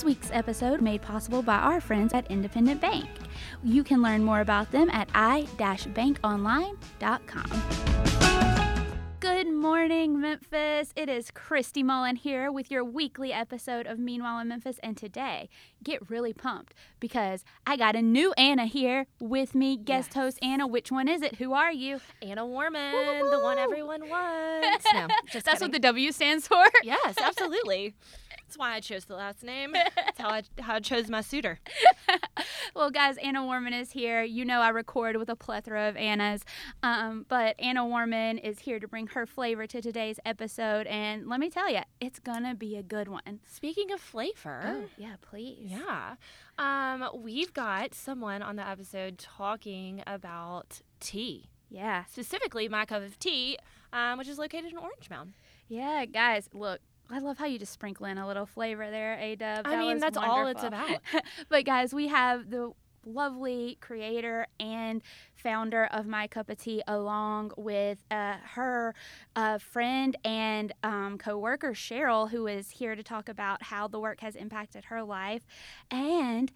This week's episode made possible by our friends at Independent Bank. You can learn more about them at i-bankonline.com. Good morning, Memphis. It is Christy Mullen here with your weekly episode of Meanwhile in Memphis. And today, get really pumped because I got a new Anna here with me, guest Yes. host Anna. Which one is it? Who are you? Anna Warman, Woo-hoo-hoo. the one everyone wants. No, just That's what the. W stands for. Yes, absolutely. That's why I chose the last name. That's how I how I chose my suitor. well, guys, Anna Warman is here. You know, I record with a plethora of Annas, um, but Anna Warman is here to bring her flavor to today's episode. And let me tell you, it's gonna be a good one. Speaking of flavor, Oh, yeah, please. yeah, um, we've got someone on the episode talking about tea, Yeah. specifically my cup of tea, um, which is located in Orange Mound. Yeah, guys, look. I love how you just sprinkle in a little flavor there, A Dub. I mean, that's all it's about. but guys, we have the lovely creator and founder of My Cup of Tea, along with uh, her uh, friend and um, co-worker Cheryl, who is here to talk about how the work has impacted her life, and.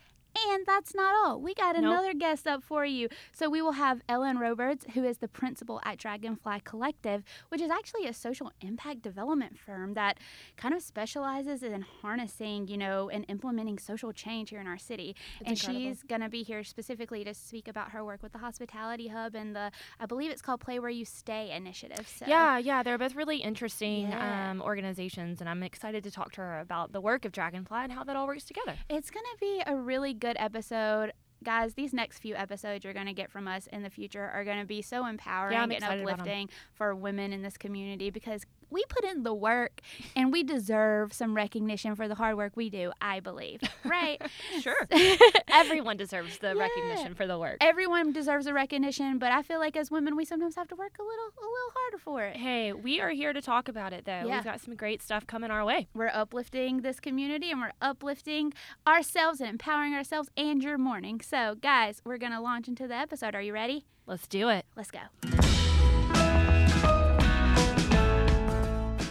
And that's not all. We got Nope. another guest up for you. So we will have Ellen Roberts, who is the principal at Dragonfly Collective, which is actually a social impact development firm that kind of specializes in harnessing, you know, and implementing social change here in our city. It's and incredible. she's going to be here specifically to speak about her work with the Hospitality Hub and the, I believe it's called Play Where You Stay initiative. So. Yeah, yeah, they're both really interesting Yeah. um, organizations, and I'm excited to talk to her about the work of Dragonfly and how that all works together. It's going to be a really good episode. Guys, these next few episodes you're going to get from us in the future are going to be so empowering I'm and excited about 'em. uplifting for women in this community because we put in the work and we deserve some recognition for the hard work we do, I believe. Right? Sure. Everyone deserves the Yeah. recognition for the work. Everyone deserves a recognition, but I feel like as women we sometimes have to work a little a little harder for it. Hey, we are here to talk about it, though. Yeah. We've got some great stuff coming our way. We're uplifting this community and we're uplifting ourselves and empowering ourselves and your morning. So, guys, we're going to launch into the episode. Are you ready? Let's do it. Let's go.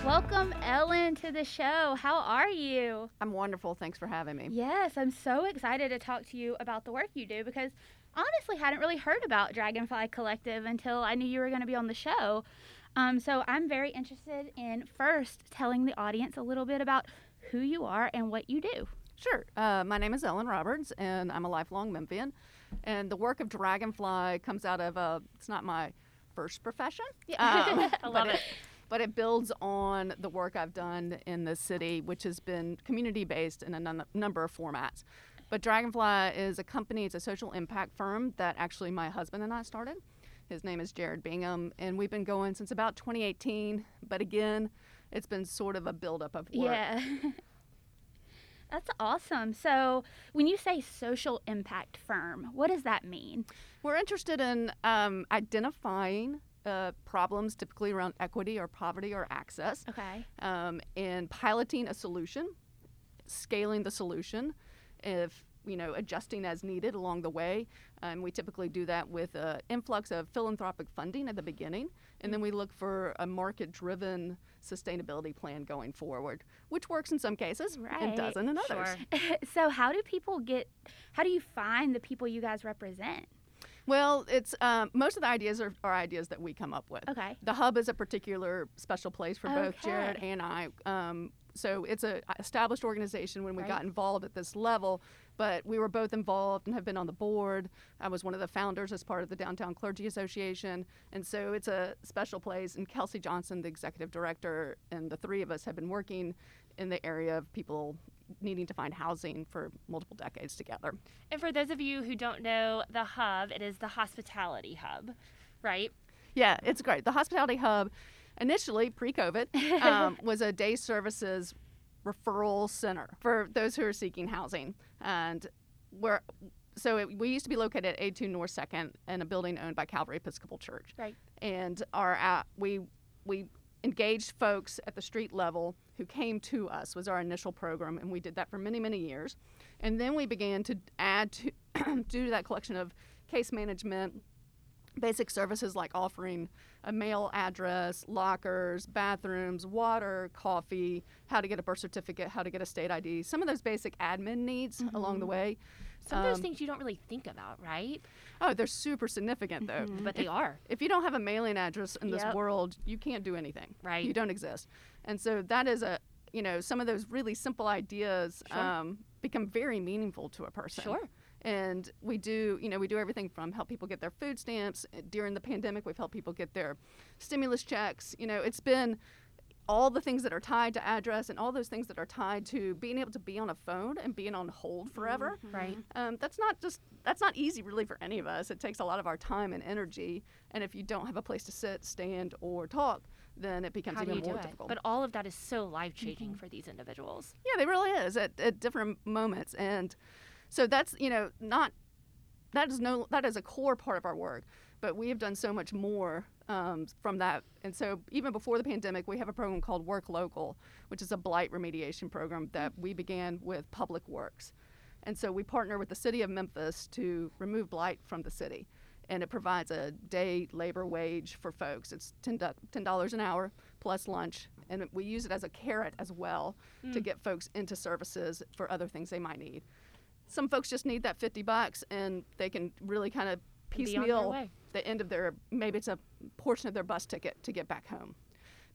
Welcome, Ellen, to the show. How are you? I'm wonderful. Thanks for having me. Yes, I'm so excited to talk to you about the work you do because honestly, hadn't really heard about Dragonfly Collective until I knew you were going to be on the show. Um, so I'm very interested in first telling the audience a little bit about who you are and what you do. Sure. Uh, my name is Ellen Roberts, and I'm a lifelong Memphian. And the work of Dragonfly comes out of uh, it's not my first profession. Um, I love it. But it builds on the work I've done in the city, which has been community based in a number of formats. But Dragonfly is a company, it's a social impact firm that actually my husband and I started. His name is Jared Bingham, and we've been going since about 2018. But again, it's been sort of a buildup of work. Yeah. That's awesome. So, when you say social impact firm, what does that mean? We're interested in um, identifying uh, problems typically around equity or poverty or access Okay. um, and piloting a solution, scaling the solution, if you know, adjusting as needed along the way. Um, we typically do that with an influx of philanthropic funding at the beginning, and then we look for a market-driven sustainability plan going forward, which works in some cases Right. and doesn't in others. Sure. so, how do people get, how do you find the people you guys represent? Well, it's um, most of the ideas are, are ideas that we come up with. Okay. The hub is a particular special place for both Jared and I. Um, so it's a established organization when we Right. got involved at this level, but we were both involved and have been on the board. I was one of the founders as part of the Downtown Clergy Association, and so it's a special place. And Kelcey Johnson, the executive director, and the three of us have been working in the area of people needing to find housing for multiple decades together. And for those of you who don't know the hub, it is the hospitality hub, right? Yeah, it's great. The Hospitality Hub, initially pre-COVID, um, was a day services referral center for those who are seeking housing, and where so it, we used to be located at 82 North Second in a building owned by Calvary Episcopal Church, Right. and our uh, we we engaged folks at the street level who came to us was our initial program and we did that for many many years and then we began to add to due to that collection of case management basic services like offering a mail address, lockers, bathrooms, water, coffee, how to get a birth certificate, how to get a state ID, some of those basic admin needs along the mm-hmm. way. Some of those Um, things you don't really think about, right? Oh, they're super significant though. But they are. If you don't have a mailing address in this Yep. world, you can't do anything. Right. You don't exist. And so that is a, you know, some of those really simple ideas Sure. um, become very meaningful to a person. Sure. And we do, you know, we do everything from help people get their food stamps. During the pandemic, we've helped people get their stimulus checks. You know, it's been all the things that are tied to address and all those things that are tied to being able to be on a phone and being on hold forever. Right. Um, that's not just that's not easy really for any of us. It takes a lot of our time and energy. And if you don't have a place to sit, stand, or talk, then it becomes How even more it? difficult. But all of that is so life changing for these individuals. Yeah, they really is at, at different moments, and so that's you know not that is no that is a core part of our work, but we have done so much more um, from that. And so even before the pandemic, we have a program called Work Local, which is a blight remediation program that we began with Public Works, and so we partner with the city of Memphis to remove blight from the city. And it provides a day labor wage for folks. It's ten dollars an hour plus lunch, and we use it as a carrot as well to get folks into services for other things they might need. Some folks just need that 50 bucks and they can really kind of piecemeal. The end of their maybe it's a portion of their bus ticket to get back home.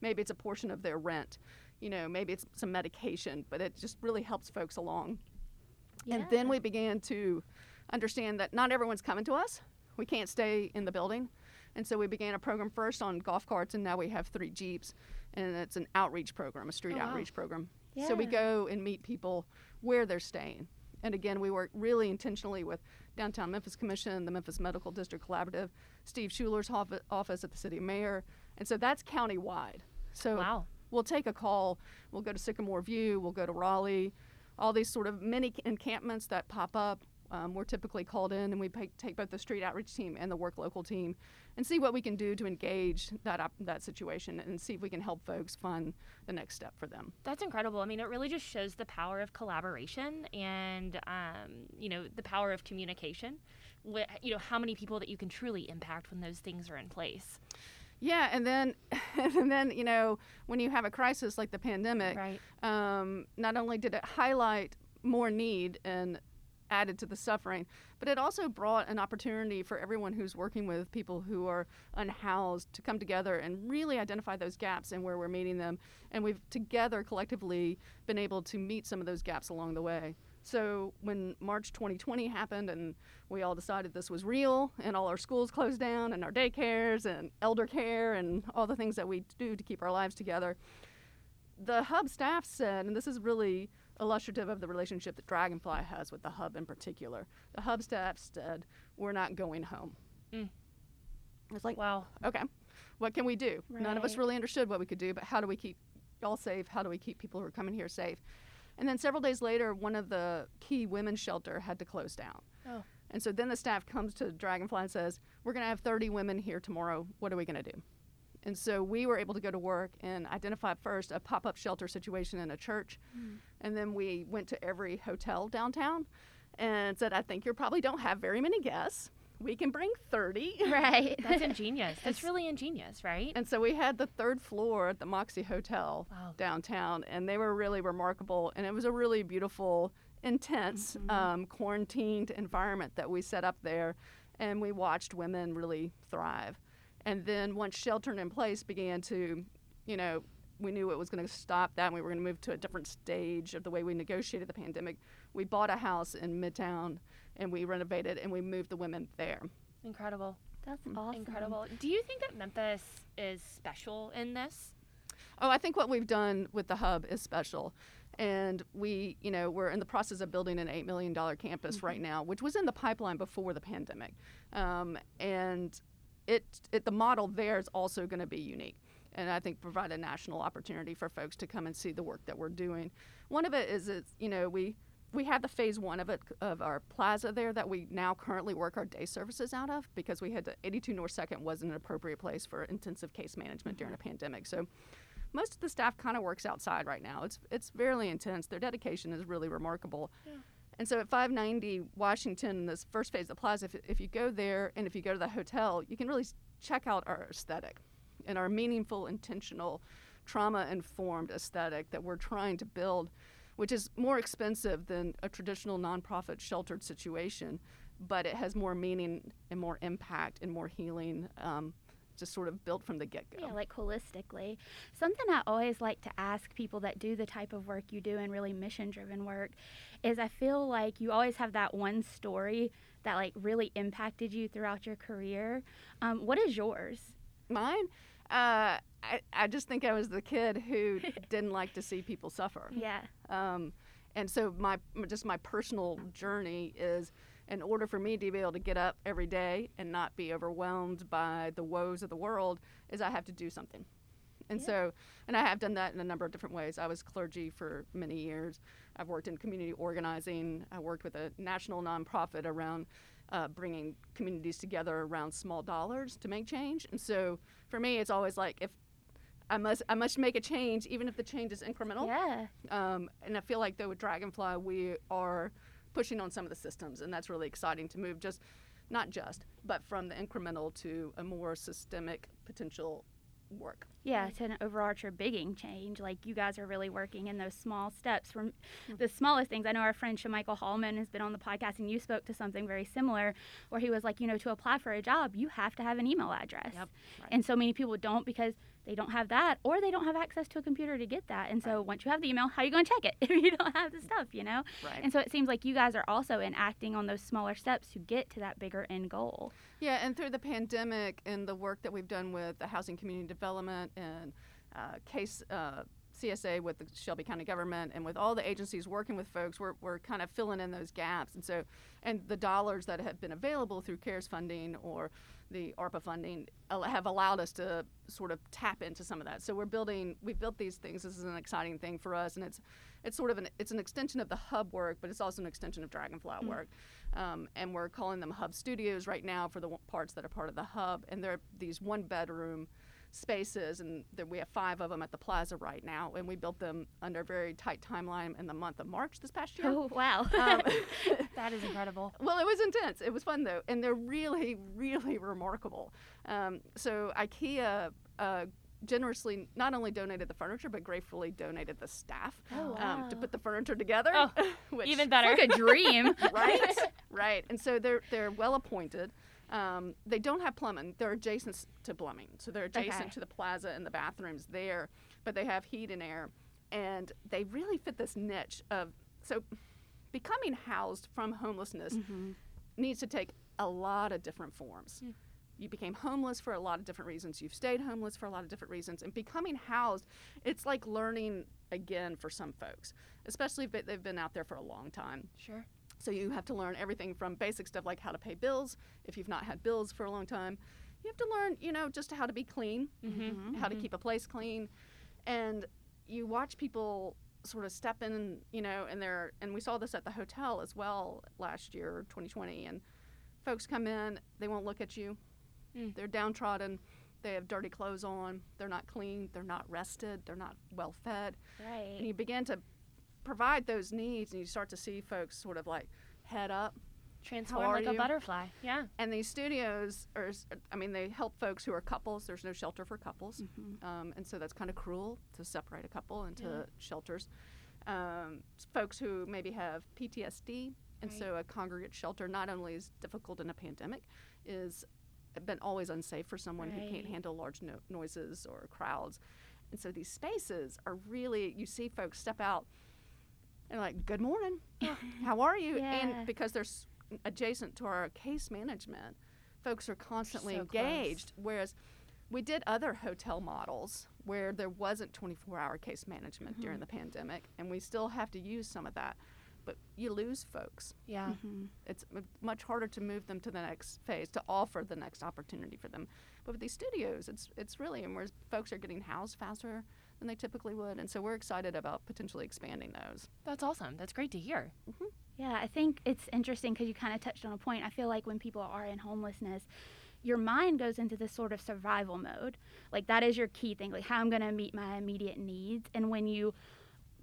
Maybe it's a portion of their rent. You know, maybe it's some medication, but it just really helps folks along. And then we began to understand that not everyone's coming to us. We can't stay in the building. And so we began a program first on golf carts, and now we have three Jeeps. And it's an outreach program, a street Oh, wow. outreach program. So we go and meet people where they're staying. And again, we work really intentionally with Downtown Memphis Commission, the Memphis Medical District Collaborative, Steve Schuler's office at the city mayor. And so that's countywide. So Wow. we'll take a call. We'll go to Sycamore View. We'll go to Raleigh. All these sort of mini encampments that pop up. Um, we're typically called in, and we pay, take both the street outreach team and the work local team, and see what we can do to engage that op- that situation, and see if we can help folks find the next step for them. That's incredible. I mean, it really just shows the power of collaboration and, um, you know, the power of communication. Wh- You know, how many people that you can truly impact when those things are in place. Yeah, and then and then you know when you have a crisis like the pandemic, Right. um, not only did it highlight more need and added to the suffering, but it also brought an opportunity for everyone who's working with people who are unhoused to come together and really identify those gaps and where we're meeting them. And we've together collectively been able to meet some of those gaps along the way. So when March 2020 happened and we all decided this was real and all our schools closed down and our daycares and elder care and all the things that we do to keep our lives together, the hub staff said, and this is really illustrative of the relationship that Dragonfly has with the hub in particular. The hub staff said, "We're not going home." Mm. It's like, Wow. okay, what can we do? None of us really understood what we could do, but how do we keep y'all safe? How do we keep people who are coming here safe? And then several days later, one of the key women's shelter had to close down. Oh. And so then the staff comes to Dragonfly and says, "We're going to have 30 women here tomorrow. What are we going to do?" And so we were able to go to work and identify first a pop-up shelter situation in a church, hmm. and then we went to every hotel downtown and said, "I think you probably don't have very many guests. We can bring 30." Right. That's ingenious. That's really ingenious, right? And so we had the third floor at the Moxy Hotel Wow. downtown, and they were really remarkable. And it was a really beautiful, intense, um, quarantined environment that we set up there. And we watched women really thrive. And then once sheltering in place began to, you know, we knew it was going to stop that and we were going to move to a different stage of the way we negotiated the pandemic. We bought a house in Midtown and we renovated and we moved the women there. Incredible. That's awesome. Incredible. Do you think that Memphis is special in this? Oh, I think what we've done with the hub is special. And we, you know, we're in the process of building an $8 million campus right now, which was in the pipeline before the pandemic. Um, and it, it, the model there is also going to be unique. And I think provide a national opportunity for folks to come and see the work that we're doing. One of it is, it's, you know, we, we had the phase one of it of our plaza there that we now currently work our day services out of because we had to, 82 North Second wasn't an appropriate place for intensive case management during a mm-hmm. pandemic. So most of the staff kind of works outside right now. It's it's fairly intense. Their dedication is really remarkable. And so at 590 Washington, this first phase of the plaza, if, if you go there and if you go to the hotel, you can really check out our aesthetic. And our meaningful, intentional, trauma informed aesthetic that we're trying to build, which is more expensive than a traditional nonprofit sheltered situation, but it has more meaning and more impact and more healing. Um, just sort of built from the get go. Yeah, like holistically. Something I always like to ask people that do the type of work you do and really mission driven work is I feel like you always have that one story that like really impacted you throughout your career. Um, what is yours? Mine? Uh, I, I just think I was the kid who didn't like to see people suffer. Yeah. Um, and so my just my personal journey is in order for me to be able to get up every day and not be overwhelmed by the woes of the world is I have to do something. And Yeah. so, and I have done that in a number of different ways. I was clergy for many years. I've worked in community organizing. I worked with a national nonprofit around uh, bringing communities together around small dollars to make change. And so, for me, it's always like if I must, I must make a change, even if the change is incremental. Yeah. Um, and I feel like though with Dragonfly, we are pushing on some of the systems, and that's really exciting to move just not just, but from the incremental to a more systemic potential work. Yeah, to an overarcher bigging change. Like you guys are really working in those small steps from mm-hmm. the smallest things. I know our friend Shamichael Hallman has been on the podcast and you spoke to something very similar where he was like, you know, to apply for a job, you have to have an email address. Yep. And so many people don't because they don't have that or they don't have access to a computer to get that. And so once you have the email, how are you going to check it if you don't have the stuff, you know? Right. And so it seems like you guys are also enacting on those smaller steps to get to that bigger end goal. Yeah, and through the pandemic and the work that we've done with the housing community development and uh, case uh, CSA with the Shelby County government and with all the agencies working with folks, we're, we're kind of filling in those gaps. And so, and the dollars that have been available through CARES funding or the ARPA funding have allowed us to sort of tap into some of that. So we're building, we've built these things. This is an exciting thing for us, and it's it's sort of an it's an extension of the hub work, but it's also an extension of Dragonfly work. Um, and we're calling them hub studios right now for the parts that are part of the hub, and they're these one bedroom spaces, and there, we have five of them at the plaza right now, and we built them under a very tight timeline in the month of March this past year. Oh, wow. Um, That is incredible. well, it was intense. It was fun though, and they're really, really remarkable. Um, so IKEA uh, generously not only donated the furniture, but gratefully donated the staff Oh, um, to put the furniture together. Oh, which, Even better. like a dream. right, right. And so they're they're well appointed. Um, they don't have plumbing. They're adjacent to plumbing, so they're adjacent Okay. to the plaza and the bathrooms there, but they have heat and air, and they really fit this niche of so becoming housed from homelessness Mhm. needs to take a lot of different forms. Mm. You became homeless for a lot of different reasons. You've stayed homeless for a lot of different reasons. And becoming housed, it's like learning again for some folks, especially if they've been out there for a long time. Sure. So you have to learn everything from basic stuff like how to pay bills if you've not had bills for a long time. You have to learn, you know, just how to be clean, Mm-hmm. how to keep a place clean. And you watch people sort of step in, you know, and they're and we saw this at the hotel as well last year, 2020, and folks come in, they won't look at you. Mm. They're downtrodden. They have dirty clothes on. They're not clean. They're not rested. They're not well fed and you begin to provide those needs and you start to see folks sort of like head up Transform are like a butterfly. Yeah. and these studios are i mean they help folks who are couples there's no shelter for couples Mhm. um, and so that's kind of cruel to separate a couple into Yeah. shelters um, folks who maybe have ptsd and Right. so a congregate shelter not only is difficult in a pandemic is been always unsafe for someone who can't handle large no- noises or crowds and so these spaces are really you see folks step out and like good morning how are you Yeah. and because they're s- adjacent to our case management folks are constantly So close. engaged whereas we did other hotel models where there wasn't 24 hour case management Mm-hmm. during the pandemic and we still have to use some of that but you lose folks Yeah. Mhm. it's m- much harder to move them to the next phase to offer the next opportunity for them but with these studios it's it's really and where folks are getting housed faster than they typically would and so we're excited about potentially expanding those That's awesome. That's great to hear. Yeah, I think it's interesting because you kind of touched on a point. I feel like when people are in homelessness, your mind goes into this sort of survival mode. Like that is your key thing, like how I'm going to meet my immediate needs. And when you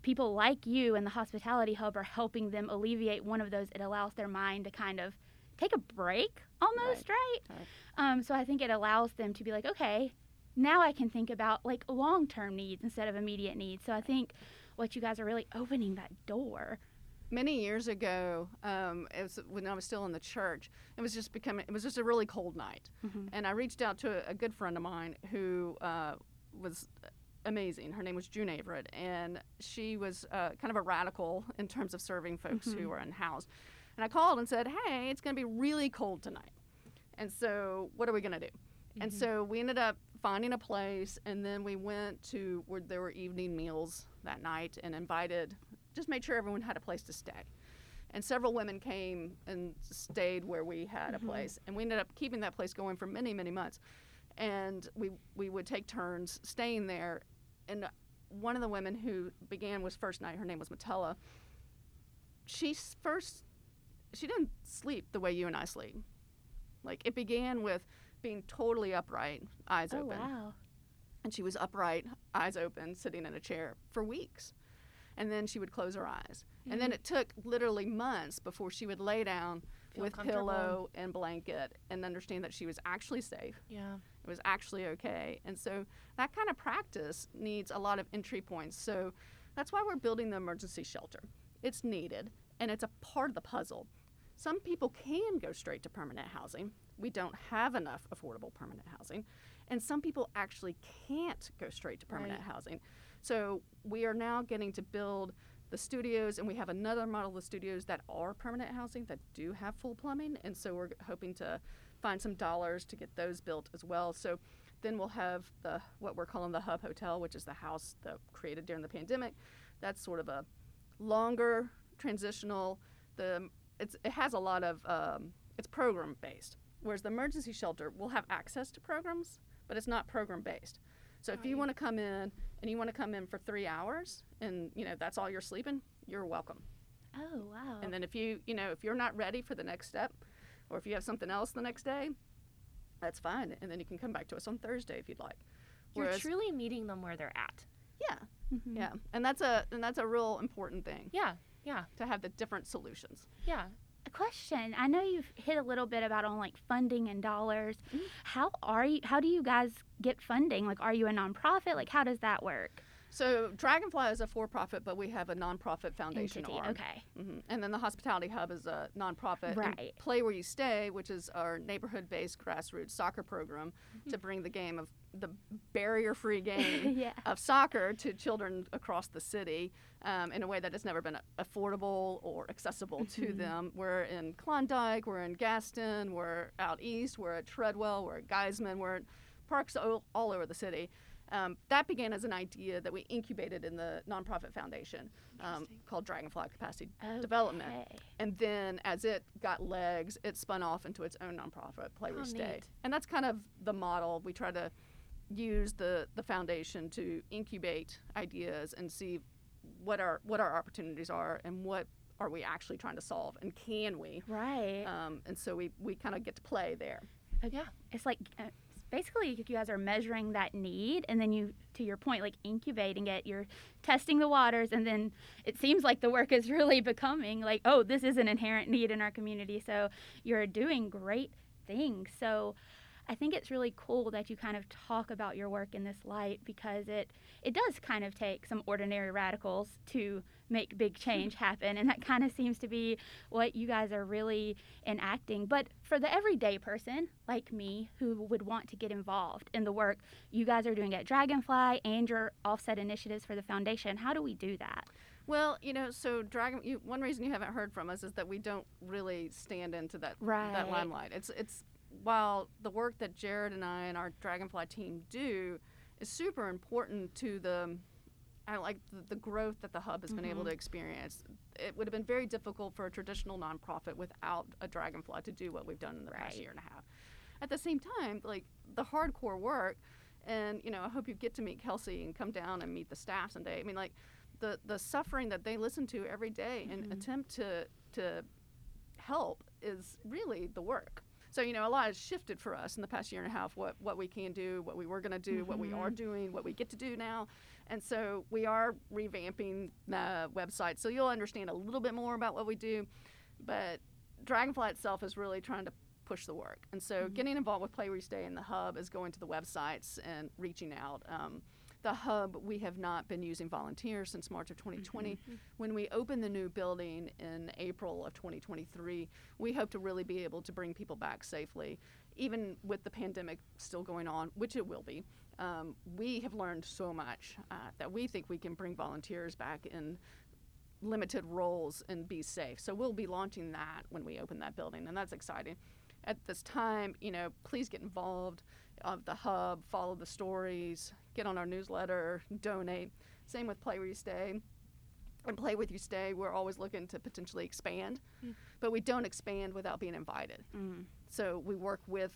people like you and the hospitality hub are helping them alleviate one of those, it allows their mind to kind of take a break almost, right? Right. Um, so I think it allows them to be like, okay, now I can think about like long term needs instead of immediate needs. So I think what you guys are really opening that door. Many years ago, um, it was when I was still in the church. It was just becoming. It was just a really cold night, Mhm. and I reached out to a, a good friend of mine who uh, was amazing. Her name was June Averett, and she was uh, kind of a radical in terms of serving folks who Mhm. were unhoused. And I called and said, "Hey, it's going to be really cold tonight, and so what are we going to do?" And Mhm. so we ended up finding a place, and then we went to where there were evening meals that night, and invited, just made sure everyone had a place to stay. And several women came and stayed where we had Mhm. a place, and we ended up keeping that place going for many, many months. And we we would take turns staying there. And one of the women who began was first night. Her name was Matella. She first she didn't sleep the way you and I sleep. Like it began with being totally upright, eyes Oh open. wow. And she was upright, eyes open, sitting in a chair for weeks. And then she would close her eyes. And then Mhm. it took literally months before she would lay down Feel with pillow and blanket and understand that she was actually safe. Yeah. It was actually okay. And so that kind of practice needs a lot of entry points. So that's why we're building the emergency shelter. It's needed and it's a part of the puzzle. Some people can go straight to permanent housing. We don't have enough affordable permanent housing. And some people actually can't go straight to permanent Right. housing. So we are now getting to build the studios, and we have another model of studios that are permanent housing that do have full plumbing. And so we're hoping to find some dollars to get those built as well. So then we'll have the what we're calling the hub hotel, which is the house that created during the pandemic. That's sort of a longer transitional. The it's it has a lot of um, it's program based, whereas the emergency shelter will have access to programs, but it's not program based. So if you want to come in and you want to come in for three hours and you know that's all you're sleeping, you're welcome. Oh wow. And then if you you know if you're not ready for the next step, or if you have something else the next day, that's fine. And then you can come back to us on Thursday if you'd like. You're truly meeting them where they're at. Yeah, Mhm. yeah, and that's a and that's a real important thing Yeah. Yeah. to have the different solutions. Yeah. A question. I know you've hit a little bit about on like funding and dollars. Mhm. How are you? How do you guys get funding? Like, are you a nonprofit? Like, how does that work? So Dragonfly is a for-profit, but we have a nonprofit foundation Entity. arm. Okay. hmm And then the Hospitality Hub is a nonprofit. and Right. Play Where You Stay, which is our neighborhood-based grassroots soccer program to bring the game of the barrier-free game yeah. of soccer to children across the city um, in a way that has never been affordable or accessible to Mhm. them. We're in Klondike, we're in Gaston, we're out east, we're at Treadwell, we're at Gaisman, we're at parks all, all over the city. Um, that began as an idea that we incubated in the nonprofit foundation um, called Dragonfly Capacity Development. And then as it got legs, it spun off into its own nonprofit, Play Where Oh, neat. And that's kind of the model. We try to use the, the foundation to incubate ideas and see what our what our opportunities are and what are we actually trying to solve and can we Right. um, and so we, we kind of get to play there Yeah. it's like uh, basically you guys are measuring that need and then you to your point like incubating it you're testing the waters and then it seems like the work is really becoming like oh this is an inherent need in our community so you're doing great things. So i think it's really cool that you kind of talk about your work in this light because it it does kind of take some ordinary radicals to make big change happen and that kind of seems to be what you guys are really enacting. But for the everyday person like me who would want to get involved in the work you guys are doing at Dragonfly and your offset initiatives for the foundation, how do we do that? well you know so dragon you, one reason you haven't heard from us is that we don't really stand into that Right. that limelight it's it's while the work that jared and i and our dragonfly team do is super important to the I like the, the growth that the hub has been able Mhm. to experience. It would have been very difficult for a traditional nonprofit without a dragonfly to do what we've done in the past year and a half. At the same time, like the hardcore work, and you know, I hope you get to meet Kelcey and come down and meet the staff someday. I mean, like the the suffering that they listen to every day and Mhm. attempt to to help is really the work. So you know, a lot has shifted for us in the past year and a half. What what we can do, what we were going to do, what we are doing, what we get to do now, and so we are revamping the website. So you'll understand a little bit more about what we do. But Dragonfly itself is really trying to push the work. And so, mm-hmm. getting involved with Play Where You Stay and the Hub is going to the websites and reaching out. Um, the hub we have not been using volunteers since march of 2020 mm-hmm. mm-hmm. when we open the new building in april of 2023 we hope to really be able to bring people back safely even with the pandemic still going on which it will be um, we have learned so much uh, that we think we can bring volunteers back in limited roles and be safe so we'll be launching that when we open that building and that's exciting at this time you know please get involved of the hub, follow the stories, get on our newsletter, donate. Same with Play Where You Stay. And Play With You Stay, we're always looking to potentially expand, mm. but we don't expand without being invited. Mm. So we work with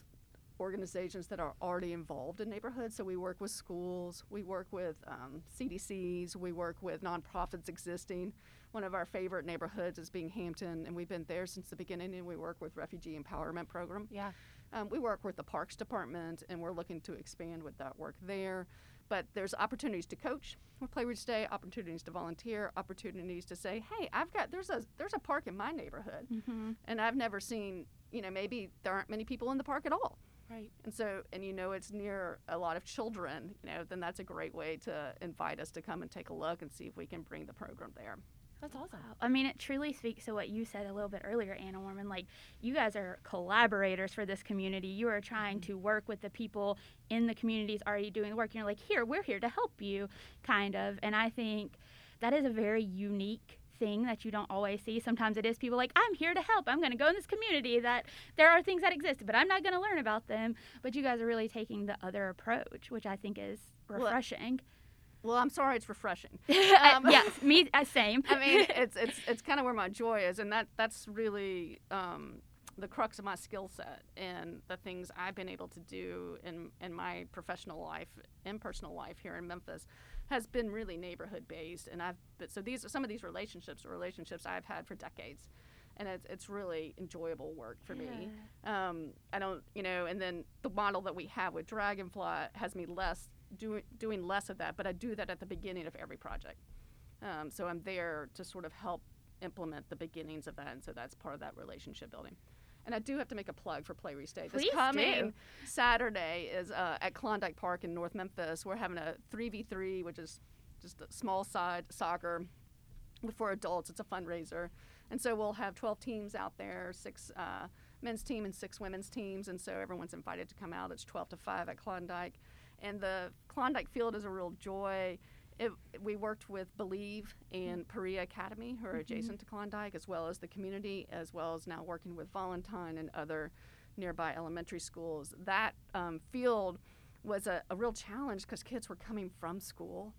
organizations that are already involved in neighborhoods. So we work with schools, we work with um, CDCs, we work with nonprofits existing. One of our favorite neighborhoods is Binghamton, and we've been there since the beginning, and we work with Refugee Empowerment Program. Yeah. Um, we work with the Parks Department, and we're looking to expand with that work there. But there's opportunities to coach with Play Where You Stay, opportunities to volunteer, opportunities to say, "Hey, I've got there's a there's a park in my neighborhood, mm-hmm. and I've never seen you know maybe there aren't many people in the park at all." Right. And so, and you know, it's near a lot of children, you know, then that's a great way to invite us to come and take a look and see if we can bring the program there. That's awesome. I mean, it truly speaks to what you said a little bit earlier, Anna Warman. Like, you guys are collaborators for this community. You are trying mm-hmm. to work with the people in the communities already doing the work. You're like, here, we're here to help you, kind of. And I think that is a very unique thing that you don't always see. Sometimes it is people like, I'm here to help. I'm going to go in this community that there are things that exist, but I'm not going to learn about them. But you guys are really taking the other approach, which I think is refreshing. Well, well, I'm sorry, it's refreshing. Um, yes, me uh, same. I mean, it's it's it's kind of where my joy is, and that that's really um, the crux of my skill set and the things I've been able to do in in my professional life and personal life here in Memphis has been really neighborhood based, and I've but so these some of these relationships are relationships I've had for decades. And it's, it's really enjoyable work for yeah. me. Um, I don't, you know, and then the model that we have with Dragonfly has me less doing doing less of that, but I do that at the beginning of every project. Um, so I'm there to sort of help implement the beginnings of that, and so that's part of that relationship building. And I do have to make a plug for Play Stay. Please this coming do. Saturday is uh, at Klondike Park in North Memphis. We're having a 3v3, which is just a small side soccer for adults. It's a fundraiser. And so we'll have 12 teams out there, six uh, men's team and six women's teams. And so everyone's invited to come out. It's 12 to 5 at Klondike and the Klondike Field is a real joy. It, we worked with Believe and Perea Academy, who are mm-hmm. adjacent to Klondike, as well as the community, as well as now working with Valentine and other nearby elementary schools. That um, field was a, a real challenge because kids were coming from school.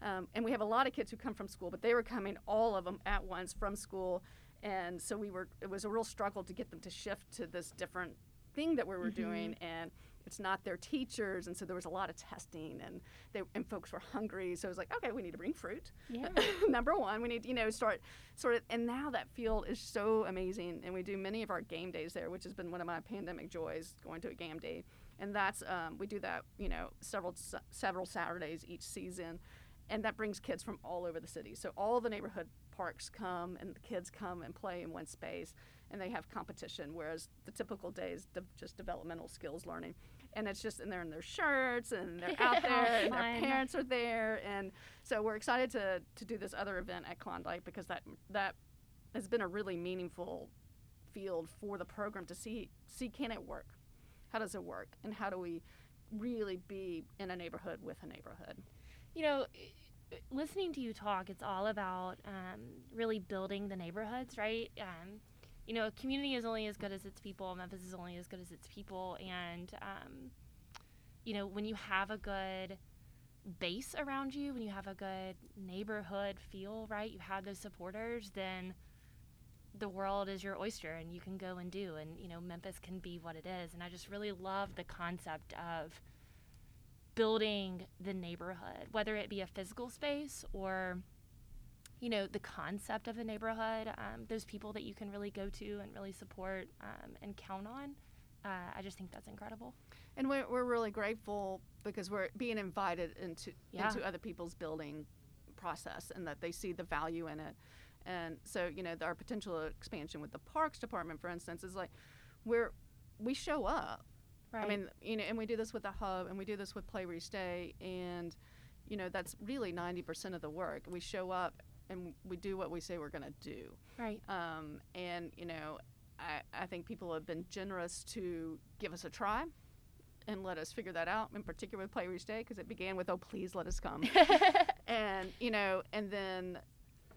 Um, and we have a lot of kids who come from school, but they were coming all of them at once from school. And so we were, it was a real struggle to get them to shift to this different thing that we were mm-hmm. doing. And it's not their teachers and so there was a lot of testing and they and folks were hungry so it was like okay we need to bring fruit yeah. number one we need you know start sort of and now that field is so amazing and we do many of our game days there which has been one of my pandemic joys going to a game day and that's um, we do that you know several several saturdays each season and that brings kids from all over the city so all the neighborhood parks come and the kids come and play in one space and they have competition whereas the typical day is de- just developmental skills learning and it's just and they're in their shirts and they're out there and their parents are there and so we're excited to to do this other event at Klondike because that that has been a really meaningful field for the program to see see can it work? How does it work? And how do we really be in a neighborhood with a neighborhood? You know listening to you talk it's all about um, really building the neighborhoods right? Um, you know, a community is only as good as its people. Memphis is only as good as its people. And, um, you know, when you have a good base around you, when you have a good neighborhood feel, right, you have those supporters, then the world is your oyster and you can go and do. And, you know, Memphis can be what it is. And I just really love the concept of building the neighborhood, whether it be a physical space or you know the concept of a neighborhood um, those people that you can really go to and really support um, and count on uh, i just think that's incredible and we're, we're really grateful because we're being invited into yeah. into other people's building process and that they see the value in it and so you know our potential expansion with the parks department for instance is like we're we show up. Right. I mean, you know, and we do this with the hub, and we do this with Play Where You Stay, and you know, that's really ninety percent of the work. We show up and we do what we say we're going to do. right. Um, and you know, I, I think people have been generous to give us a try and let us figure that out. In particular with Play You Stay, because it began with "Oh, please let us come," and you know, and then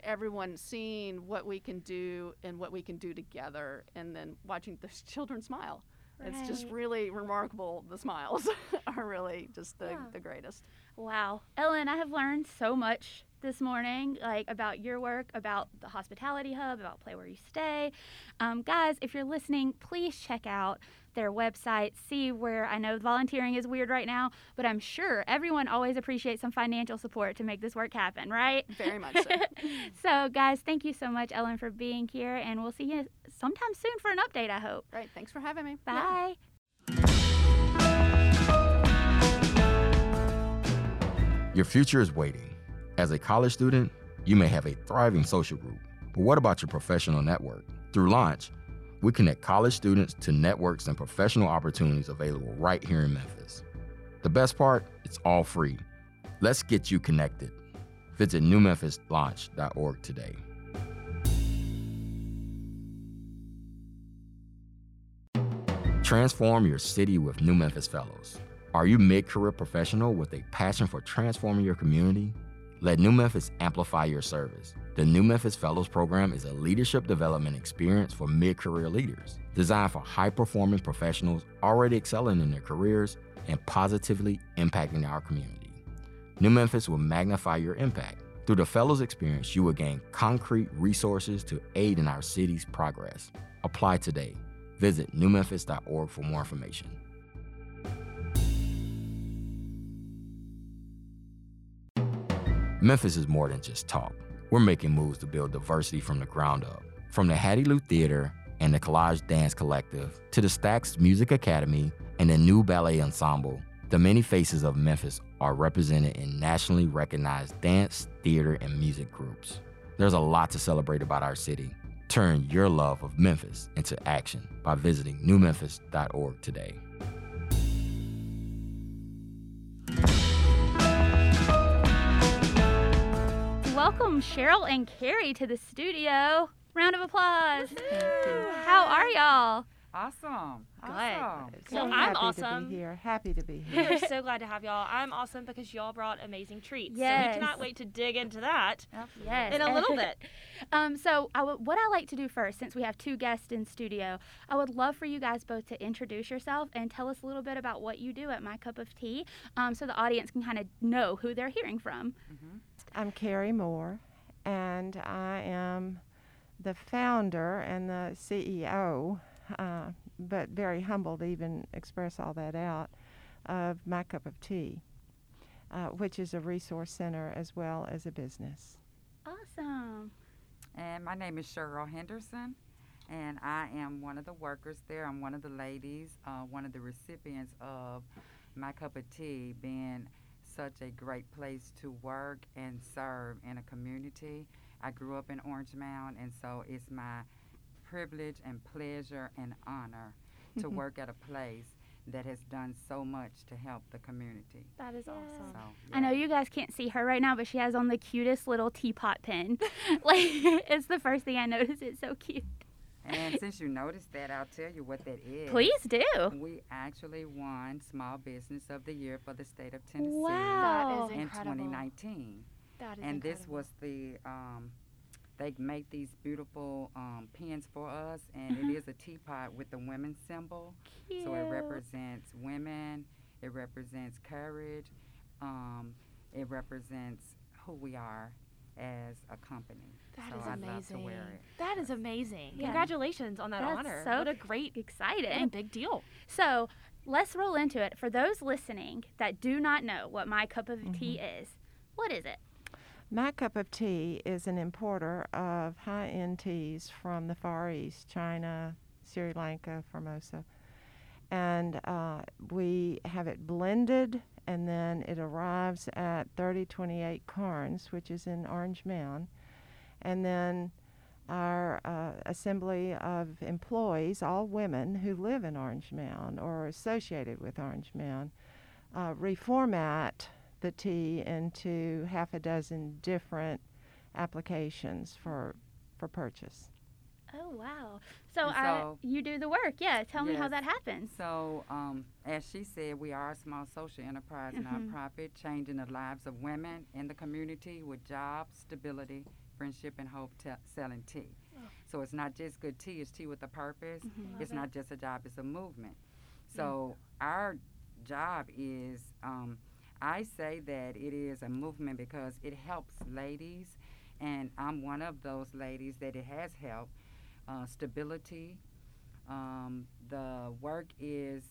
everyone seeing what we can do and what we can do together, and then watching the children smile. It's just really remarkable. The smiles are really just the, Yeah. the greatest. Wow. Ellen, I have learned so much this morning, like about your work, about the Hospitality Hub, about Play Where You Stay. Um, guys, if you're listening, please check out their website, see where I know volunteering is weird right now, but I'm sure everyone always appreciates some financial support to make this work happen, right? Very much so. so, guys, thank you so much, Ellen, for being here, and we'll see you sometime soon for an update, I hope. Great. Thanks for having me. Yeah. Bye. Your future is waiting. As a college student, you may have a thriving social group. But what about your professional network? Through Launch, we connect college students to networks and professional opportunities available right here in Memphis. The best part, it's all free. Let's get you connected. Visit newmemphislaunch.org today. Transform your city with New Memphis Fellows. Are you mid-career professional with a passion for transforming your community? Let New Memphis amplify your service. The New Memphis Fellows Program is a leadership development experience for mid-career leaders, designed for high-performing professionals already excelling in their careers and positively impacting our community. New Memphis will magnify your impact. Through the Fellows experience, you will gain concrete resources to aid in our city's progress. Apply today. Visit newmemphis.org for more information. Memphis is more than just talk. We're making moves to build diversity from the ground up. From the Hattiloo Theater and the Collage Dance Collective to the Stax Music Academy and the new ballet ensemble, the many faces of Memphis are represented in nationally recognized dance, theater, and music groups. There's a lot to celebrate about our city. Turn your love of Memphis into action by visiting newmemphis.org today. Welcome, Cheryl and Carrie, to the studio. Round of applause. How are y'all? Awesome. Good. Awesome. So So I'm happy To awesome. be here. Happy to be here. We're so glad to have y'all. I'm awesome because y'all brought amazing treats. So Yes. we cannot wait to dig into that Yes. in a little bit. Um, so, I w- what I like to do first, since we have two guests in studio, I would love for you guys both to introduce yourself and tell us a little bit about what you do at My Cup of Tea, um, so the audience can kind of know who they're hearing from. I'm Carrie Moore, and I am the founder and the CEO, uh, but very humble to even express all that out, of My Cup of Tea, uh, which is a resource center as well as a business. Awesome. And my name is Cheryl Henderson, and I am one of the workers there. I'm one of the ladies, uh, one of the recipients of My Cup of Tea being such a great place to work and serve in a community. I grew up in Orange Mound, and so it's my privilege and pleasure and honor to work at a place that has done so much to help the community. That is Yeah. awesome. So, I know you guys can't see her right now, but she has on the cutest little teapot pin. like, it's the first thing I notice. It's so cute. And since you noticed that, I'll tell you what that is. Please do. We actually won Small Business of the Year for the state of Tennessee Wow. That is in incredible. 2019. That is And this was the, um, they make these beautiful um, pins for us, and Uh-huh. it is a teapot with the women's symbol. Cute. So it represents women, it represents courage, um, it represents who we are as a company. That so is I'd love to amazing. wear it. That is amazing. Yeah. Congratulations on that That's honor. so what a great, what a Exciting. big deal. So let's roll into it. For those listening that do not know what my cup of tea is, what is it? My Cup of Tea is an importer of high end teas from the Far East, China, Sri Lanka, Formosa. And uh, we have it blended, and then it arrives at 3028 Carnes, which is in Orange Mound. And then our uh, assembly of employees, all women who live in Orange Mound or are associated with Orange Mound, uh, reformat the tea into half a dozen different applications for for purchase. Oh wow! So, And I, you do the work. Yeah, tell me how that happens. So, um, as she said, we are a small social enterprise Mhm. nonprofit changing the lives of women in the community with jobs, stability, friendship, and hope te- selling tea. So, it's not just good tea, it's tea with a purpose. Mhm. It's it. not just a job, it's a movement. So, our job is, um, I say that it is a movement because it helps ladies, and I'm one of those ladies that it has helped. Uh, stability. Um, the work is,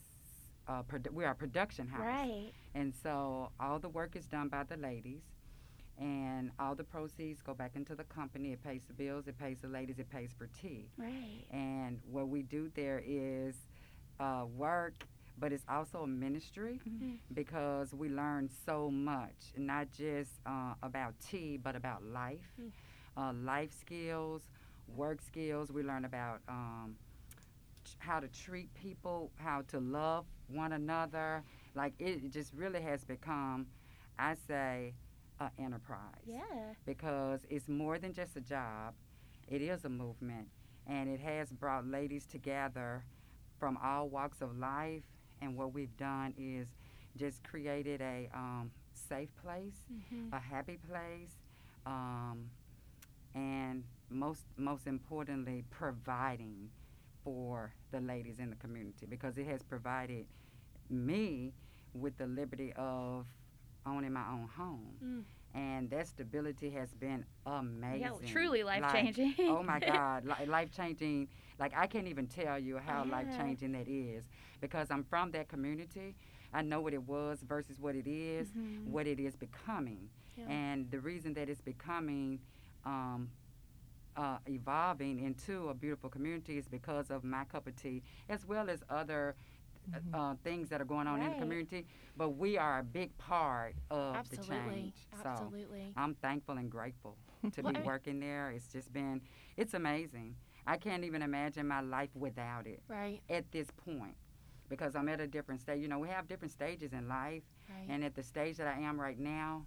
uh, produ- we are a production house. Right. And so all the work is done by the ladies, and all the proceeds go back into the company. It pays the bills, it pays the ladies, it pays for tea. Right. And what we do there is uh, work, but it's also a ministry Mhm. because we learn so much, not just uh, about tea, but about life, Mm. uh, life skills, work skills. We learn about um, how to treat people, how to love one another. Like it just really has become, I say, an enterprise Yeah. because it's more than just a job. It is a movement, and it has brought ladies together from all walks of life. And what we've done is just created a um, safe place, Mhm. a happy place, um, and most most importantly, providing for the ladies in the community because it has provided me with the liberty of owning my own home Mm. and that stability has been amazing. Yeah, truly life Like, changing. oh my God, li- life changing. Like I can't even tell you how Yeah. life changing that is because I'm from that community. I know what it was versus what it is, Mhm. what it is becoming, Yeah. and the reason that it's becoming. Um, uh, evolving into a beautiful community is because of my cup of tea, as well as other Mhm. uh, things that are going on in the community. But we are a big part of the Absolutely. change. So Absolutely. I'm thankful and grateful to Well, be working there. It's just been, it's amazing. I can't even imagine my life without it Right. at this point because I'm at a different stage. You know, we have different stages in life, Right. and at the stage that I am right now,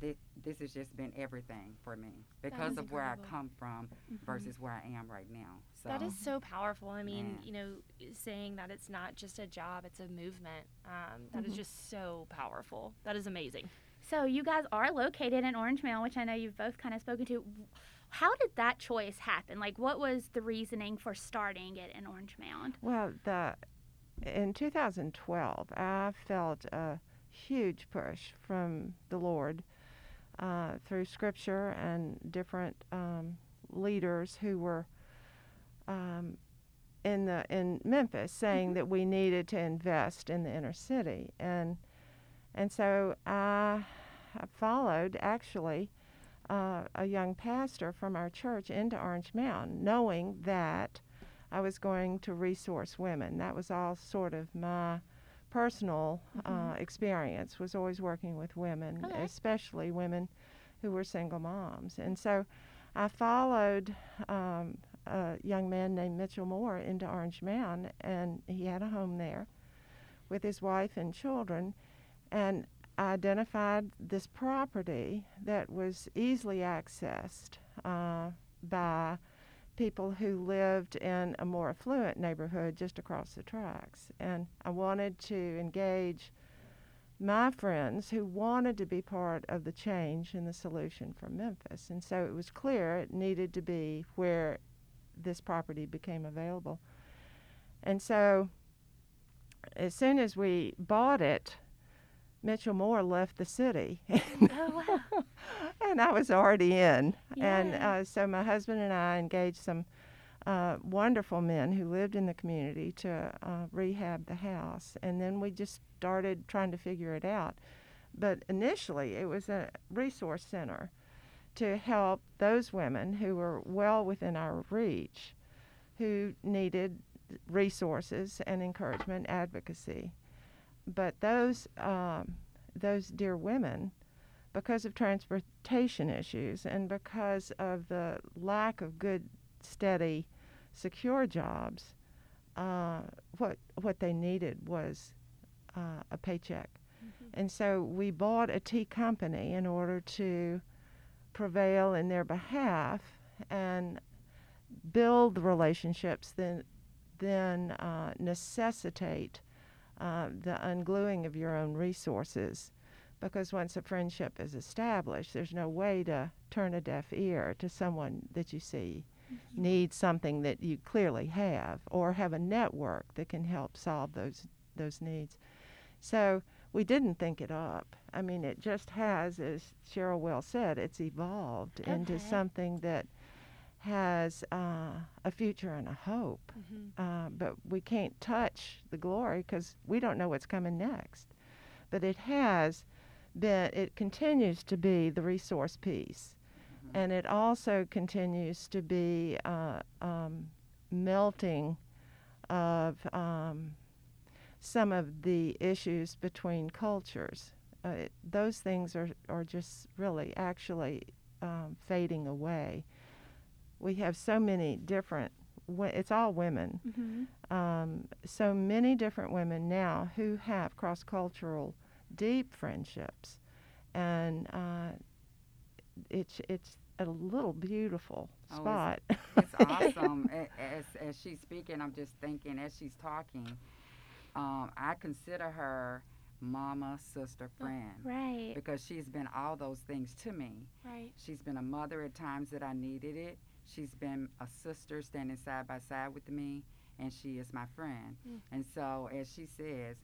this, this has just been everything for me because is of where I come from Mhm. versus where I am right now. So That is so powerful. I mean, Yeah. you know, saying that it's not just a job, it's a movement. Um, that is Mhm. just so powerful. That is amazing. So you guys are located in Orange Mound, which I know you've both kind of spoken to. How did that choice happen? Like, what was the reasoning for starting it in Orange Mound? Well, the in 2012, I felt a huge push from the Lord uh, through Scripture and different um, leaders who were um, in the in Memphis saying that we needed to invest in the inner city, and and so I followed actually uh, a young pastor from our church into Orange Mound, knowing that I was going to resource women. That was all sort of my personal uh, Mhm. experience. Was always working with women, Okay. especially women who were single moms, and so I followed um, a young man named Mitchell Moore into Orange Mound, and he had a home there with his wife and children, and I identified this property that was easily accessed uh, by people who lived in a more affluent neighborhood just across the tracks. And I wanted to engage my friends who wanted to be part of the change and the solution for Memphis. And so it was clear it needed to be where this property became available. And so as soon as we bought it, Mitchell Moore left the city. Oh, wow. and I was already in. And uh, so my husband and I engaged some uh, wonderful men who lived in the community to uh, rehab the house. And then we just started trying to figure it out. But initially, it was a resource center to help those women who were well within our reach who needed resources and encouragement advocacy. But those, um, those dear women, because of transportation issues and because of the lack of good, steady, secure jobs, uh, what what they needed was uh, a paycheck. And so we bought a tea company in order to prevail in their behalf and build the relationships that then uh, necessitate uh, the ungluing of your own resources. Because once a friendship is established, there's no way to turn a deaf ear to someone that you see needs something that you clearly have, or have a network that can help solve those those needs. So we didn't think it up. I mean, it just has, as Cheryl well said, it's evolved into something that has uh, a future and a hope. Uh, but we can't touch the glory because we don't know what's coming next. But it has been, it continues to be the resource piece. And it also continues to be uh, um, melting of um, some of the issues between cultures. Uh, it, those things are, are just really actually um, fading away. We have so many different, it's all women, Mm-hmm. um, so many different women now who have cross cultural, deep friendships. And uh, it's, it's a little beautiful Oh, it's- spot. It's awesome. As as she's speaking, I'm just thinking as she's talking, um, I consider her mama, sister, friend. Right. Because she's been all those things to me. Right. She's been a mother at times that I needed it. She's been a sister standing side by side with me, and she is my friend. Mm. And so, as she says,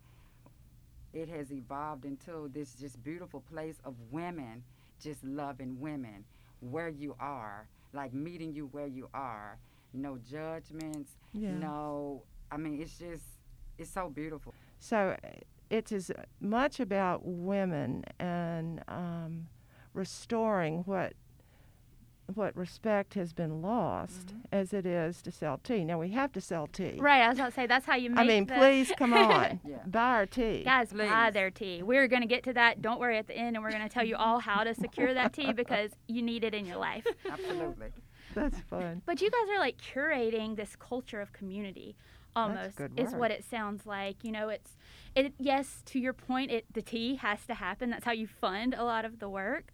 it has evolved into this just beautiful place of women just loving women where you are, like meeting you where you are. No judgments, Yeah. no, I mean, it's just, it's so beautiful. So uh, it's as much about women and um, restoring what what respect has been lost Mm-hmm. as it is to sell tea. Now we have to sell tea. Right. I was about to say that's how you make. I mean, the- please come on, Yeah. buy our tea. Guys, buy their tea. We're going to get to that. Don't worry at the end, and we're going to tell you all how to secure that tea because you need it in your life. Absolutely. That's fun. But you guys are like curating this culture of community almost good is what it sounds like. You know, it's it yes, to your point, it the tea has to happen. That's how you fund a lot of the work.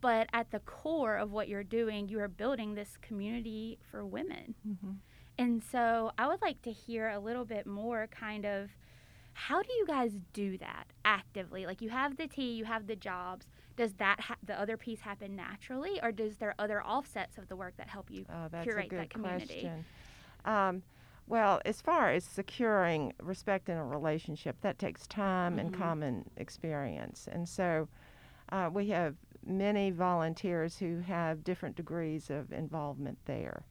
But at the core of what you're doing, you are building this community for women. Mhm. And so I would like to hear a little bit more kind of how do you guys do that actively? Like you have the tea, you have the jobs. Does that ha- the other piece happen naturally, or does there other offsets of the work that help you Oh, curate that community? Um, well, as far as securing respect in a relationship, that takes time and Mhm. common experience. And so uh, we have many volunteers who have different degrees of involvement there.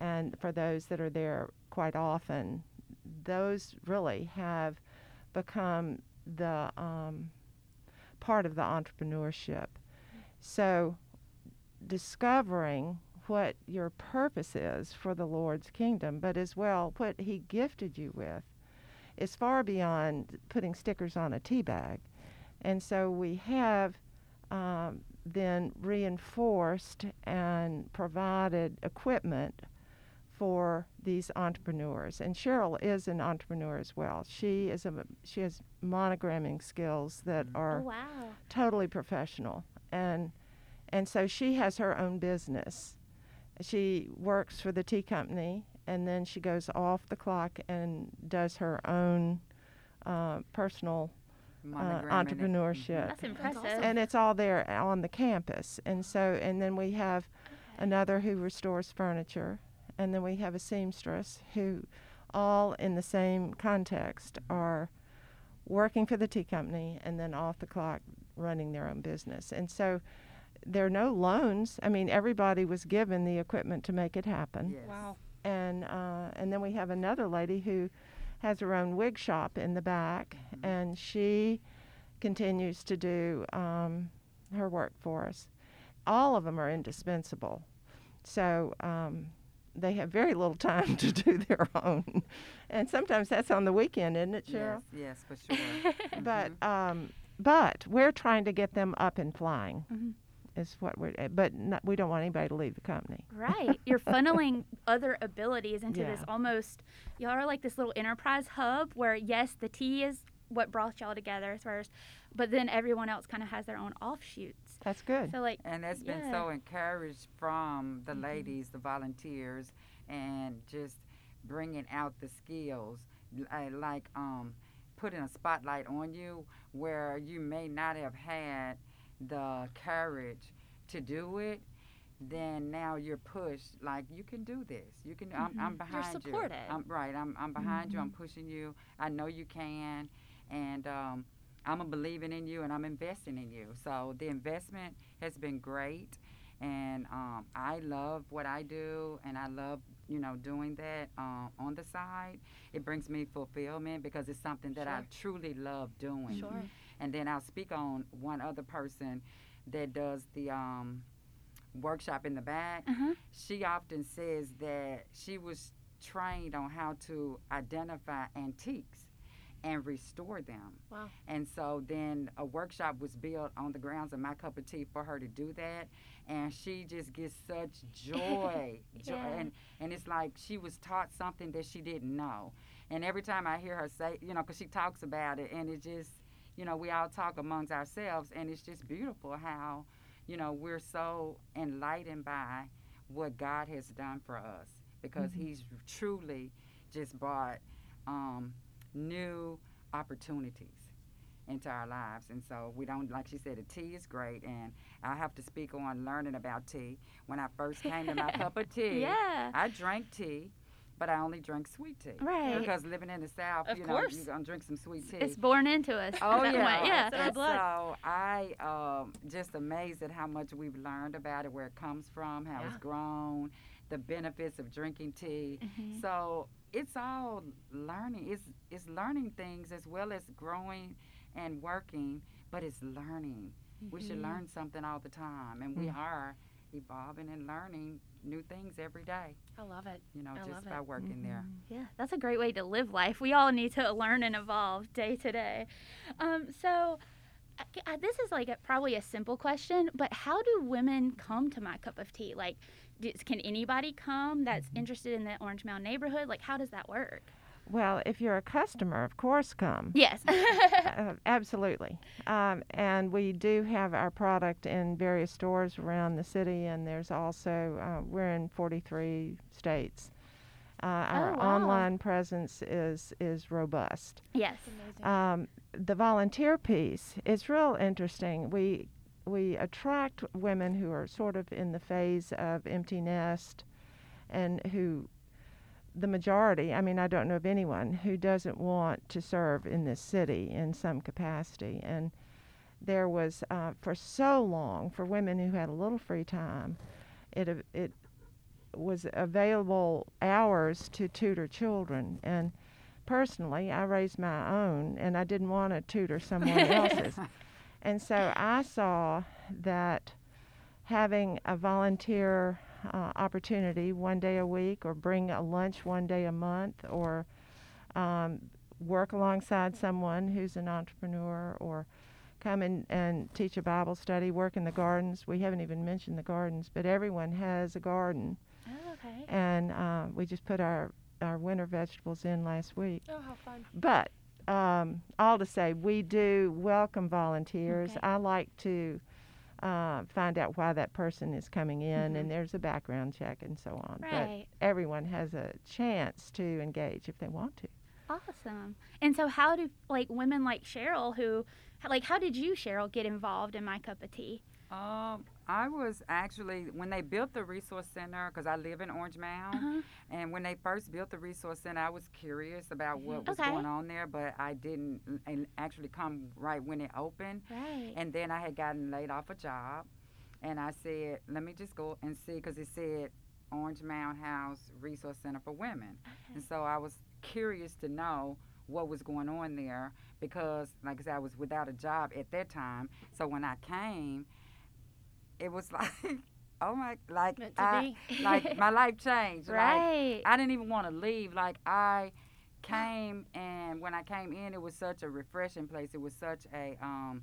And for those that are there quite often, those really have become the um, part of the entrepreneurship. So discovering what your purpose is for the Lord's kingdom, but as well what He gifted you with, is far beyond putting stickers on a tea bag. And so we have um, then reinforced and provided equipment for these entrepreneurs. And Cheryl is an entrepreneur as well. She is a she has monogramming skills that Oh are wow. totally professional and and so she has her own business she works for the tea company and then she goes off the clock and does her own uh, personal uh, entrepreneurship That's impressive. awesome. and it's all there on the campus and so and then we have another who restores furniture and then we have a seamstress who all in the same context are working for the tea company and then off the clock running their own business and so there are no loans i mean everybody was given the equipment to make it happen Yes. Wow. and uh, and then we have another lady who has her own wig shop in the back, and she continues to do um, her work for us. All of them are indispensable, so um, they have very little time to do their own, and sometimes that's on the weekend, isn't it, Cheryl? Yes, yes, for sure. But um, but we're trying to get them up and flying. Mhm. Is what we're, eh, but not, we don't want anybody to leave the company. Right. You're funneling other abilities into this Yeah. almost, y'all are like this little enterprise hub where, yes, the tea is what brought y'all together first, but then everyone else kind of has their own offshoots. That's good. So, like, And that's been so encouraged from the ladies, the volunteers, and just bringing out the skills, li- like um, putting a spotlight on you where you may not have had the courage to do it. Then now you're pushed like you can do this. You can. I'm, I'm behind you. supported. I'm right. I'm, I'm behind you. I'm pushing you. I know you can, and um, I'm a believing in you and I'm investing in you. So the investment has been great, and um, I love what I do, and I love you know doing that uh, on the side. It brings me fulfillment because it's something that I truly love doing. Sure. And then I'll speak on one other person that does the um, workshop in the back. uh-huh. She often says that she was trained on how to identify antiques and restore them. Wow. And so then a workshop was built on the grounds of My Cup of Tea for her to do that. And she just gets such joy. joy. Yeah. And, and it's like she was taught something that she didn't know. And every time I hear her say, you know, because she talks about it, and it just, you know, we all talk amongst ourselves, and it's just beautiful how, you know, we're so enlightened by what God has done for us because He's truly just brought um, new opportunities into our lives. And so we don't, like she said, the tea is great. And I have to speak on learning about tea. When I first came to my cup of tea, Yeah. I drank tea, but I only drink sweet tea. Right. Because living in the South, Of you course. know, you're going to drink some sweet tea. It's born into us. Oh yeah, way. Yeah. It's in our And. So I um, just amazed at how much we've learned about it, where it comes from, how it's grown, the benefits of drinking tea. Mhm. So it's all learning. It's it's learning things as well as growing and working, but it's learning. We should learn something all the time, and we are evolving and learning new things every day. I love it. You know, I just by it. working there. Yeah, that's a great way to live life. We all need to learn and evolve day to day. Um, so, I- I- this is like a, probably a simple question, but how do women come to my cup of tea? Like, do, can anybody come that's interested in the Orange Mound neighborhood? Like, how does that work? Well, if you're a customer, of course, come. Yes. Uh, absolutely. Um, and we do have our product in various stores around the city, and there's also, uh, we're in 43 states. Uh, our Oh, wow. online presence is, is robust. yes. Amazing. Um, the volunteer piece is real interesting. We we attract women who are sort of in the phase of empty nest, and who the majority. I mean, I don't know of anyone who doesn't want to serve in this city in some capacity. And there was uh, for so long for women who had a little free time, it it was available hours to tutor children and personally, I raised my own, and I didn't want to tutor someone else's. And so I saw that having a volunteer uh, opportunity one day a week, or bring a lunch one day a month, or um, work alongside someone who's an entrepreneur, or come in and teach a Bible study, work in the gardens. We haven't even mentioned the gardens, but everyone has a garden, Oh, okay. and uh, we just put our our winter vegetables in last week. oh, how fun. But um, all to say, we do welcome volunteers. Okay. I like to uh, find out why that person is coming in, and there's a background check and so on. Right. But everyone has a chance to engage if they want to. Awesome. And so, how do like women like Cheryl, who, like, how did you, Cheryl, get involved in my cup of tea? Um, I was actually when they built the resource center because I live in Orange Mound, Uh-huh. and when they first built the resource center, I was curious about what was Okay. going on there, but I didn't and actually come right when it opened. Right. And then I had gotten laid off a job, and I said, let me just go and see because it said Orange Mound House Resource Center for Women, and so I was curious to know what was going on there because, like I said, I was without a job at that time. So when I came, it was like, oh my, like I, like my life changed. Like, right. I didn't even want to leave. Like I came and when I came in, it was such a refreshing place. It was such a um,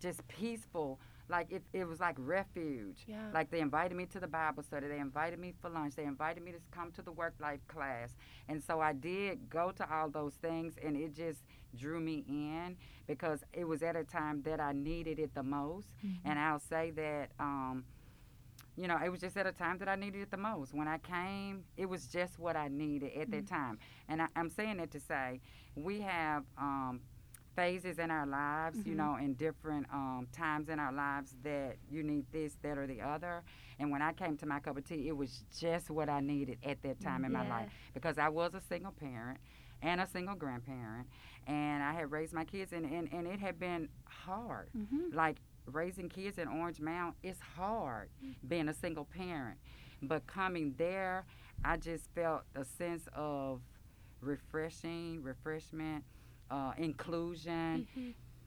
just peaceful. Like it, it was like refuge. Yeah. Like they invited me to the Bible study. They invited me for lunch. They invited me to come to the work life class. And so I did go to all those things, and it just drew me in because it was at a time that I needed it the most. And I'll say that. Um, you know, it was just at a time that I needed it the most. When I came, it was just what I needed at that time. And I, I'm saying that to say we have um, phases in our lives, you know, in different um, times in our lives that you need this, that, or the other. And when I came to my cup of tea, it was just what I needed at that time in my Yeah. life because I was a single parent and a single grandparent, and I had raised my kids, and, and, and it had been hard. Mm-hmm. Like raising kids in Orange Mound is hard being a single parent. But coming there, I just felt a sense of refreshing, refreshment, uh, inclusion.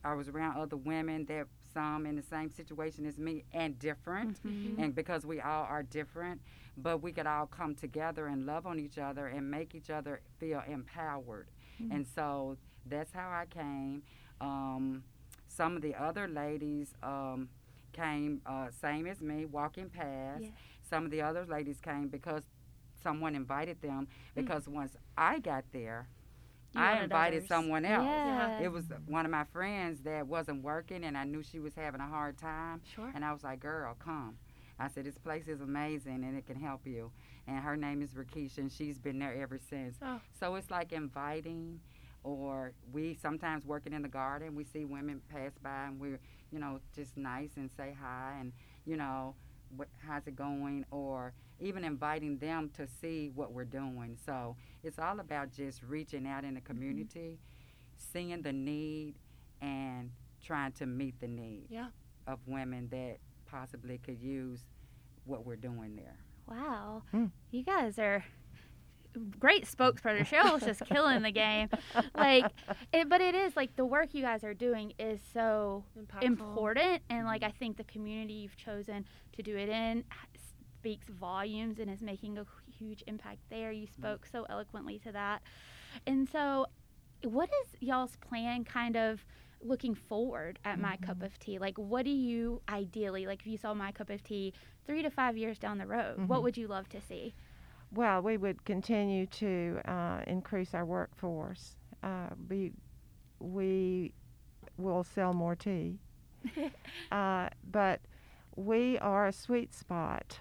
I was around other women that some in the same situation as me and different, and because we all are different, but we could all come together and love on each other and make each other feel empowered. And so that's how I came. Um, some of the other ladies um, came uh, same as me, walking past. Yeah. Some of the other ladies came because someone invited them. Because once I got there, You I invited others. someone else. Yeah. It was one of my friends that wasn't working, and I knew she was having a hard time. Sure. And I was like, "Girl, come." I said, "This place is amazing, and it can help you." And her name is Rakisha, and she's been there ever since. Oh. So it's like inviting, or we sometimes working in the garden, we see women pass by, and we're, you know, just nice and say hi, and you know, what, how's it going, or even inviting them to see what we're doing. So it's all about just reaching out in the community, seeing the need, and trying to meet the need Yeah. of women that possibly could use what we're doing there. Wow. Hmm. You guys are great spokesperson. Cheryl's just killing the game. Like, it, but it is like the work you guys are doing is so Impactful. important, and like I mm-hmm. think the community you've chosen to do it in speaks volumes and is making a huge impact there. You mm-hmm. spoke so eloquently to that, and so what is y'all's plan kind of looking forward at my cup mm-hmm. of tea like what do you ideally like if you saw my cup of tea three to five years down the road what would you love to see Well, we would continue to uh, increase our workforce. Uh, we we will sell more tea, uh, but we are a sweet spot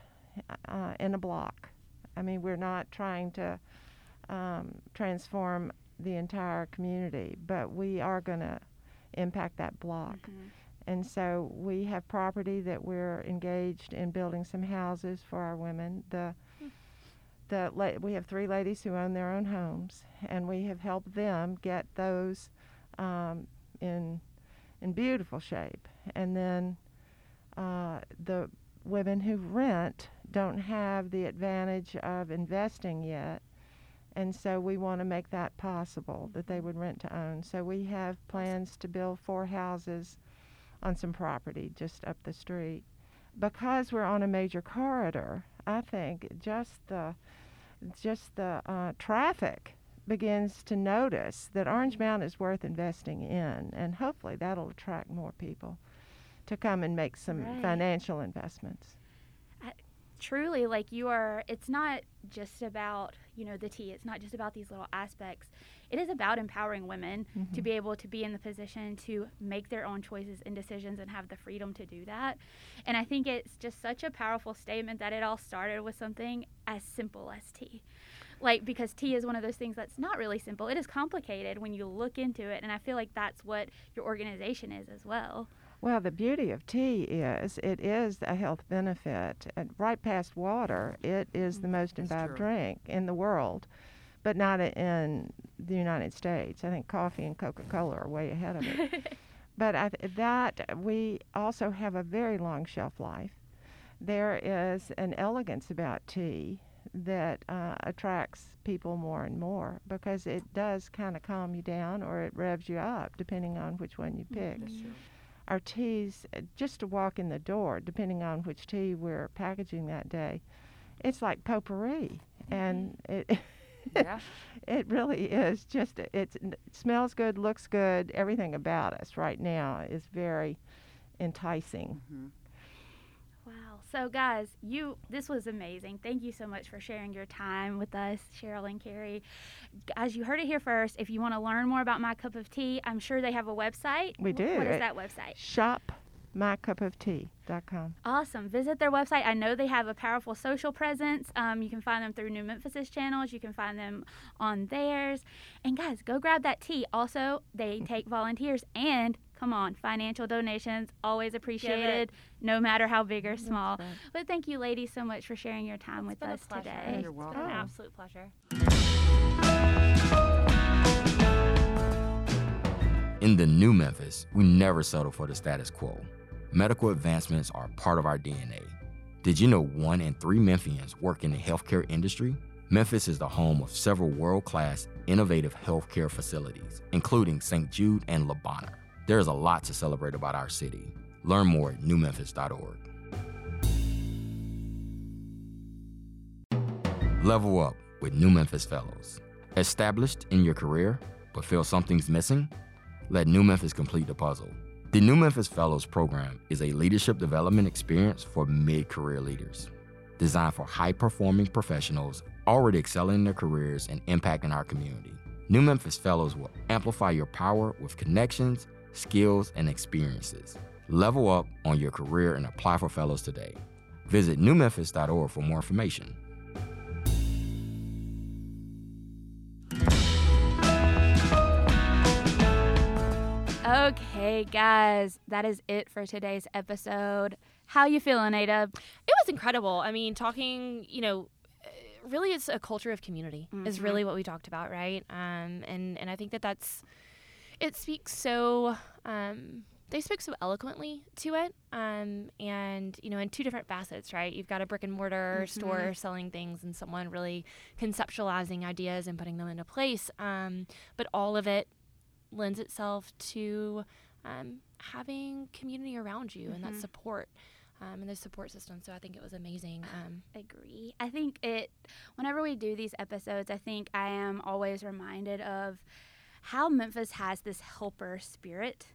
uh, in a block. I mean, we're not trying to um, transform the entire community, but we are going to impact that block. And so we have property that we're engaged in building some houses for our women. The the la- we have three ladies who own their own homes, and we have helped them get those um, in in beautiful shape. And then uh, the women who rent don't have the advantage of investing yet, and so we want to make that possible that they would rent to own. So we have plans to build four houses on some property just up the street. Because we're on a major corridor, I think just the just the uh, traffic begins to notice that Orange Mound is worth investing in, and hopefully that'll attract more people to come and make some Right. financial investments. truly like you are it's not just about you know the tea it's not just about these little aspects it is about empowering women to mm-hmm. be able to be in the position to make their own choices and decisions and have the freedom to do that. And i think it's just such a powerful statement that it all started with something as simple as tea. Like because tea is one of those things that's not really simple. It is complicated when you look into it and i feel like that's what your organization is as well. Well, the beauty of tea is it is a health benefit. And right past water, it is the mm-hmm. most That's imbibed true. drink in the world, but not in the United States. I think coffee and Coca Cola are way ahead of it. but I th- that we also have a very long shelf life. There is an elegance about tea that uh, attracts people more and more because it does kind of calm you down or it revs you up, depending on which one you pick That's true. our teas, uh, just to walk in the door, depending on which tea we're packaging that day, it's like potpourri, and it Yeah. It really is just it smells good, looks good. Everything about us right now is very enticing. hmm Wow. So guys, you this was amazing. Thank you so much for sharing your time with us, Cheryl and Carrie. As you heard it here first, if you want to learn more about My Cup of Tea, I'm sure they have a website. We do. What is that website? ShopMyCupOfTea.com. Awesome. Visit their website. I know they have a powerful social presence. Um, you can find them through New Memphis' channels. You can find them on theirs. And guys, go grab that tea. Also, they take volunteers and come on, financial donations always appreciated, no matter how big or small. right. But thank you, ladies, so much for sharing your time It's with been a us pleasure. today. You're It's welcome. been an absolute pleasure. In the new Memphis, we never settle for the status quo. Medical advancements are part of our DNA. Did you know one in three Memphians work in the healthcare industry? Memphis is the home of several world class, innovative healthcare facilities, including St. Jude and Le Bonheur. There is a lot to celebrate about our city. Learn more at newmemphis.org. Level up with New Memphis Fellows. Established in your career, but feel something's missing? Let New Memphis complete the puzzle. The New Memphis Fellows program is a leadership development experience for mid career leaders. Designed for high performing professionals already excelling in their careers and impacting our community. New Memphis Fellows will amplify your power with connections, skills, and experiences. Level up on your career and apply for fellows today. Visit newmemphis.org for more information. Okay, guys, that is it for today's episode. How you feeling, Ada? It was incredible. I mean, talking, you know, uh, really it's a culture of community is Mhm. really what we talked about, right? Um, and and I think that that's it speaks so um, they spoke so eloquently to it, um, and you know, in two different facets, right? You've got a brick and mortar Mhm. store selling things, and someone really conceptualizing ideas and putting them into place. Um, but all of it lends itself to um, having community around you and that Mhm. support um, and the support system. So I think it was amazing. Um, agree. I think it, whenever we do these episodes, I think I am always reminded of how Memphis has this helper spirit.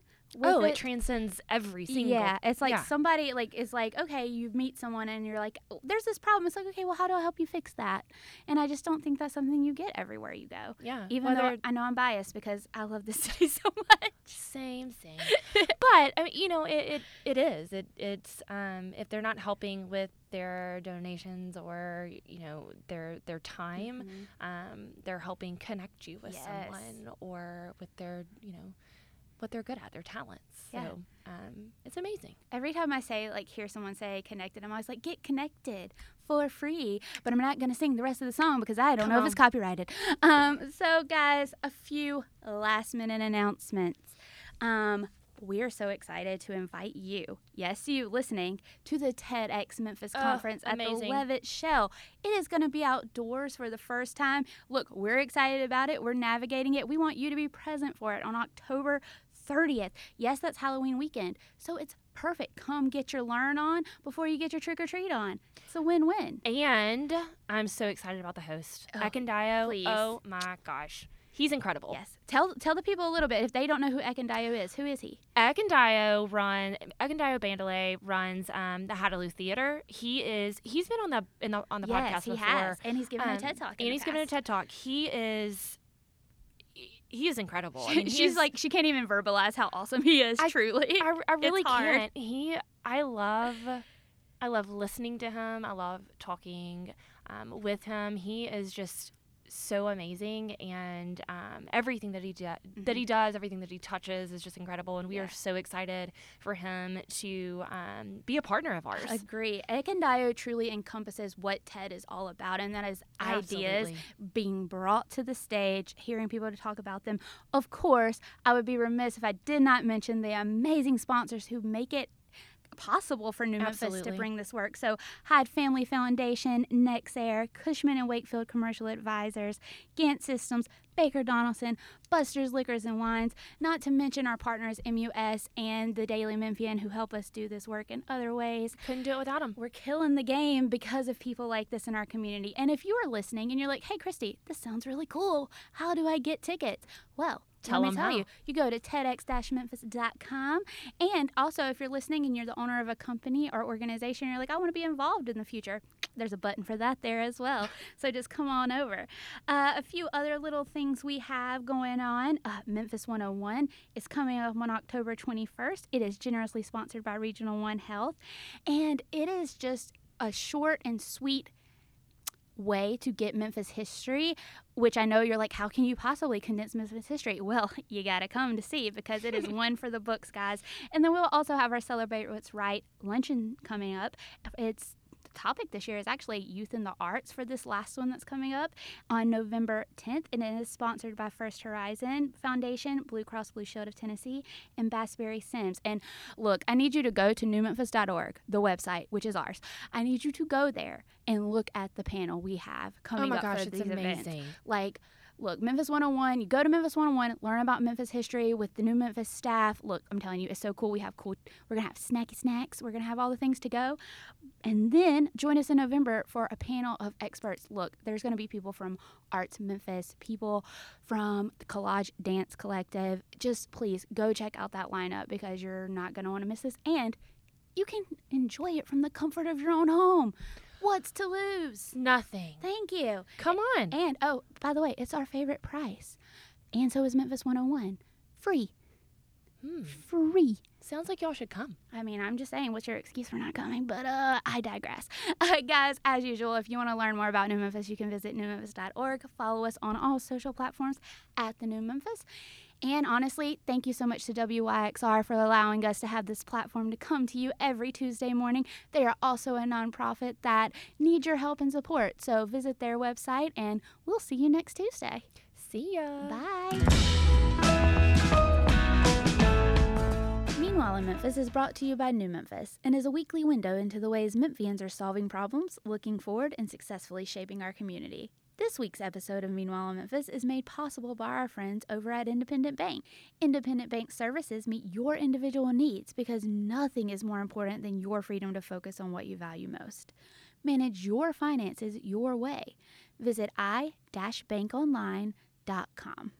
Oh, it transcends every single. Yeah, it's like yeah. somebody like is like, okay, you meet someone and you're like, oh, there's this problem. It's like, okay, well, how do I help you fix that? And I just don't think that's something you get everywhere you go. yeah. Even though I know I'm biased because I love this city so much. same, same. but I mean, you know, it, it, it is. It it's um, if they're not helping with their donations or you know their their time, Mhm. um, they're helping connect you with Yes. someone or with their you know what they're good at, their talents. Yeah. So um, it's amazing. Every time I say like hear someone say connected, I'm always like get connected for free. But I'm not gonna sing the rest of the song because I don't Come know if it's copyrighted. Um, so guys, a few last minute announcements. Um, we are so excited to invite you, yes, you listening, to the TEDx Memphis Oh, conference at amazing. the Levitt Shell. It is going to be outdoors for the first time. Look, we're excited about it. We're navigating it. We want you to be present for it on October 30th. Yes, that's Halloween weekend. So it's perfect. Come get your learn on before you get your trick or treat on. It's a win win. And I'm so excited about the host, Oh, Ekundayo. please. Oh my gosh, he's incredible. Yes. Tell tell the people a little bit if they don't know who Ekundayo is. Who is he? Ekundayo run Ekundayo Bandele runs um, the Hattiloo Theater. He is he's been on the in the on the yes, podcast he before. has, and he's given Um, a TED talk. and he's given a. TED talk. He is he is incredible. I mean, She's is- like she can't even verbalize how awesome he is. I- truly, I, I really can't. He I love I love listening to him. I love talking um, with him. He is just so amazing and um, everything that he do- that he does everything that he touches is just incredible and we Mm-hmm. Yeah. are so excited for him to um, be a partner of ours Agree. Ekundayo truly encompasses what TED is all about, and that is ideas being brought to the stage, hearing people to talk about them. Of course, I would be remiss if I did not mention the amazing sponsors who make it possible for New Memphis to bring this work. So, Hyde Family Foundation, Nexair, Cushman and Wakefield Commercial Advisors, Gant Systems, Baker Donelson, Buster's Liquors and Wines, not to mention our partners MUS and the Daily Memphian who help us do this work in other ways. Couldn't do it without them. We're killing the game because of people like this in our community. And if you are listening and you're like, hey, Christy, this sounds really cool. How do I get tickets? Well, Tell let me tell how. you. You go to tedx-memphis.com. And also, if you're listening and you're the owner of a company or organization, you're like, I want to be involved in the future. There's a button for that there as well. So just come on over. Uh, a few other little things we have going on. Uh, Memphis 101 is coming up on October 21st. It is generously sponsored by Regional One Health. And it is just a short and sweet way to get Memphis history, which I know you're like, how can you possibly condense Memphis history? Well, you got to come to see because it is one for the books, guys. And then we'll also have our Celebrate What's Right luncheon coming up. It's the topic this year is actually youth in the arts for this last one that's coming up on November 10th, and it is sponsored by First Horizon Foundation, Blue Cross Blue Shield of Tennessee, and Bass Berry Sims. And look, I need you to go to newmemphis.org, the website, which is ours. I need you to go there and look at the panel we have coming oh my up gosh, for it's these events. amazing. Like, look, Memphis 101, you go to Memphis 101, learn about Memphis history with the new Memphis staff. Look, I'm telling you, it's so cool. We have cool, we're going to have snacky snacks. We're going to have all the things to go. And then join us in November for a panel of experts. Look, there's going to be people from Arts Memphis, people from the Collage Dance Collective. Just please go check out that lineup because you're not going to want to miss this. And you can enjoy it from the comfort of your own home. What's to lose? Nothing. Thank you. Come on. And oh, by the way, it's our favorite price. And so is Memphis 101. Free. Hmm. Free. Sounds like y'all should come. I mean, I'm just saying, what's your excuse for not coming? But uh, I digress. Uh, guys, as usual, if you want to learn more about New Memphis, you can visit newmemphis.org. Follow us on all social platforms at the New Memphis. And honestly, thank you so much to WYXR for allowing us to have this platform to come to you every Tuesday morning. They are also a nonprofit that needs your help and support. So visit their website, and we'll see you next Tuesday. See ya. Bye. Meanwhile in Memphis is brought to you by New Memphis and is a weekly window into the ways Memphians are solving problems, looking forward, and successfully shaping our community. This week's episode of Meanwhile in Memphis is made possible by our friends over at Independent Bank. Independent Bank services meet your individual needs because nothing is more important than your freedom to focus on what you value most. Manage your finances your way. Visit i-bankonline.com.